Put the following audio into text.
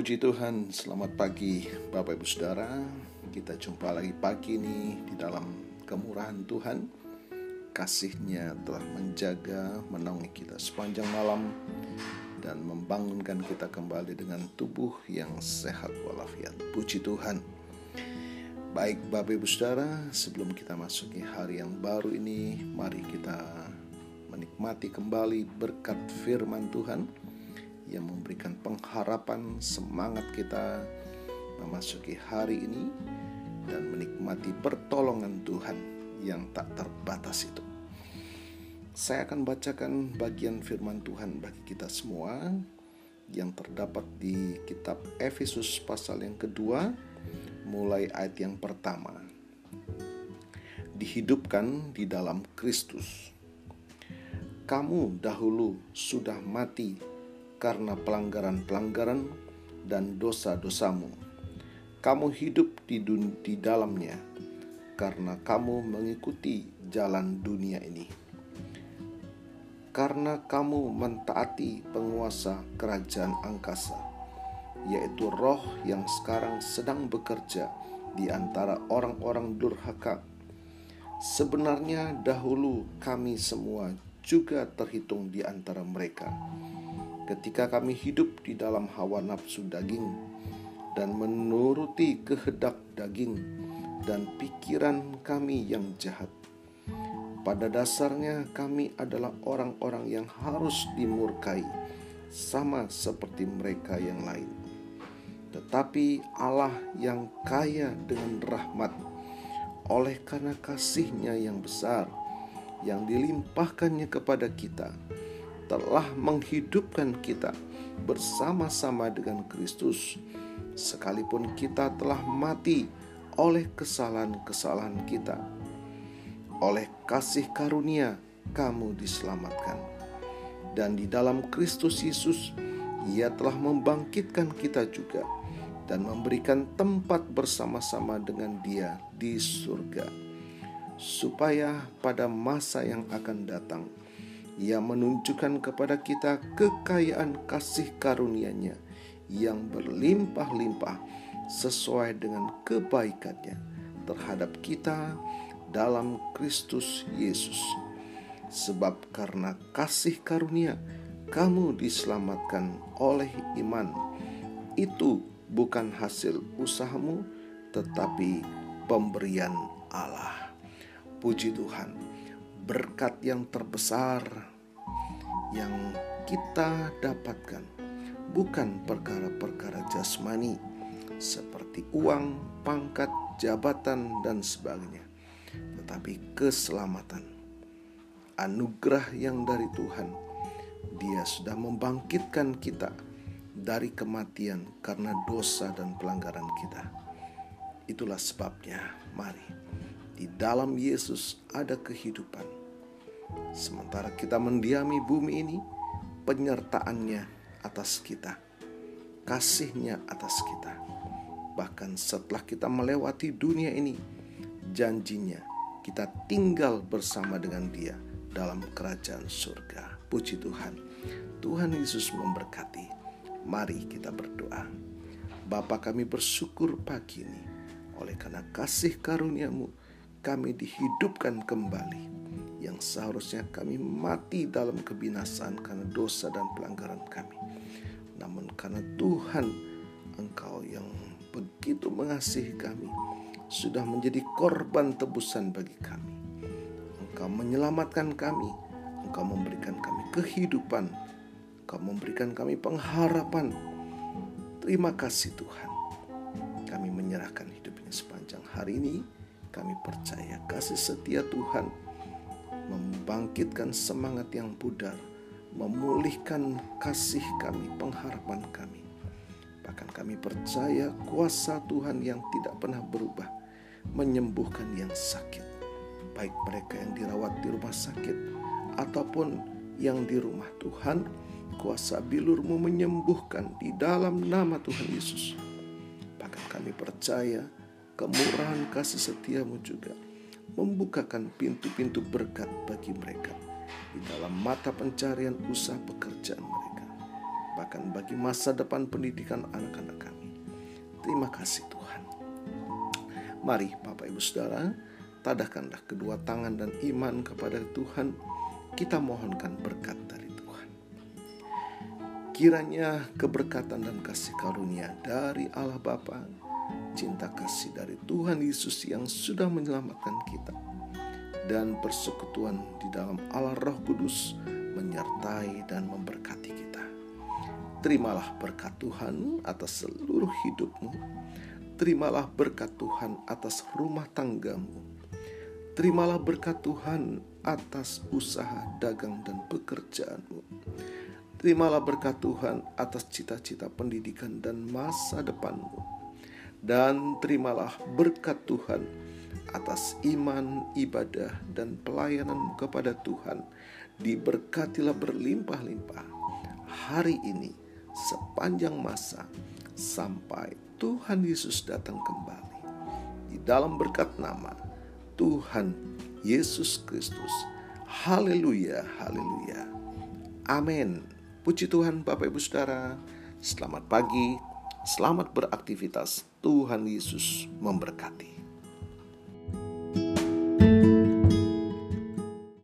Puji Tuhan, selamat pagi Bapak Ibu Saudara. Kita jumpa lagi pagi ini di dalam kemurahan Tuhan. Kasihnya telah menjaga, menaungi kita sepanjang malam dan membangunkan kita kembali dengan tubuh yang sehat walafiat. Puji Tuhan. Baik Bapak Ibu Saudara, sebelum kita masuki hari yang baru ini, mari kita menikmati kembali berkat firman Tuhan yang memberikan pengharapan semangat kita memasuki hari ini dan menikmati pertolongan Tuhan yang tak terbatas itu. Saya akan bacakan bagian firman Tuhan bagi kita semua yang terdapat di kitab Efesus pasal yang kedua mulai ayat yang pertama. Dihidupkan di dalam Kristus. Kamu dahulu sudah mati karena pelanggaran-pelanggaran dan dosa-dosamu. Kamu hidup di, di dalamnya karena kamu mengikuti jalan dunia ini. Karena kamu mentaati penguasa kerajaan angkasa, yaitu roh yang sekarang sedang bekerja di antara orang-orang durhaka. Sebenarnya dahulu kami semua juga terhitung di antara mereka ketika kami hidup di dalam hawa nafsu daging dan menuruti kehendak daging dan pikiran kami yang jahat. Pada dasarnya, kami adalah orang-orang yang harus dimurkai, sama seperti mereka yang lain. Tetapi Allah yang kaya dengan rahmat, oleh karena kasihnya yang besar, yang dilimpahkannya kepada kita, telah menghidupkan kita bersama-sama dengan Kristus, sekalipun kita telah mati oleh kesalahan-kesalahan kita. Oleh kasih karunia, kamu diselamatkan, dan di dalam Kristus Yesus, Ia telah membangkitkan kita juga dan memberikan tempat bersama-sama dengan Dia di surga, supaya pada masa yang akan datang ia menunjukkan kepada kita kekayaan kasih karunia-Nya yang berlimpah-limpah sesuai dengan kebaikannya terhadap kita dalam Kristus Yesus. Sebab karena kasih karunia kamu diselamatkan oleh iman. Itu bukan hasil usahamu tetapi pemberian Allah. Puji Tuhan berkat yang terbesar yang kita dapatkan bukan perkara-perkara jasmani seperti uang, pangkat, jabatan, dan sebagainya, tetapi keselamatan, anugerah yang dari Tuhan. Dia sudah membangkitkan kita dari kematian karena dosa dan pelanggaran kita. Itulah sebabnya, mari di dalam Yesus ada kehidupan Sementara kita mendiami bumi ini, penyertaannya atas kita, kasihnya atas kita. Bahkan setelah kita melewati dunia ini, janjinya kita tinggal bersama dengan dia dalam kerajaan surga. Puji Tuhan. Tuhan Yesus memberkati. Mari kita berdoa. Bapa kami bersyukur pagi ini oleh karena kasih karuniamu kami dihidupkan kembali yang seharusnya kami mati dalam kebinasaan karena dosa dan pelanggaran kami. Namun karena Tuhan Engkau yang begitu mengasihi kami sudah menjadi korban tebusan bagi kami. Engkau menyelamatkan kami, Engkau memberikan kami kehidupan, Engkau memberikan kami pengharapan. Terima kasih Tuhan. Kami menyerahkan hidupnya sepanjang hari ini. Kami percaya kasih setia Tuhan membangkitkan semangat yang pudar, memulihkan kasih kami, pengharapan kami. Bahkan kami percaya kuasa Tuhan yang tidak pernah berubah menyembuhkan yang sakit, baik mereka yang dirawat di rumah sakit ataupun yang di rumah Tuhan. Kuasa bilurmu menyembuhkan di dalam nama Tuhan Yesus. Bahkan kami percaya kemurahan kasih setiamu juga membukakan pintu-pintu berkat bagi mereka di dalam mata pencarian usaha pekerjaan mereka. bahkan bagi masa depan pendidikan anak-anak kami. Terima kasih Tuhan. Mari Bapak Ibu Saudara, tadahkanlah kedua tangan dan iman kepada Tuhan. Kita mohonkan berkat dari Tuhan. Kiranya keberkatan dan kasih karunia dari Allah Bapa, cinta kasih dari Tuhan Yesus yang sudah menyelamatkan kita, dan persekutuan di dalam Allah Roh Kudus menyertai dan memberkati kita. Terimalah berkat Tuhan atas seluruh hidupmu. Terimalah berkat Tuhan atas rumah tanggamu. Terimalah berkat Tuhan atas usaha dagang dan pekerjaanmu. Terimalah berkat Tuhan atas cita-cita pendidikan dan masa depanmu. Dan terimalah berkat Tuhan atas iman, ibadah, dan pelayananmu kepada Tuhan. Diberkatilah berlimpah-limpah hari ini sepanjang masa sampai Tuhan Yesus datang kembali. Di dalam berkat nama Tuhan Yesus Kristus. Haleluya, haleluya. Amin. Puji Tuhan Bapak Ibu Saudara. Selamat pagi, selamat beraktivitas. Tuhan Yesus memberkati.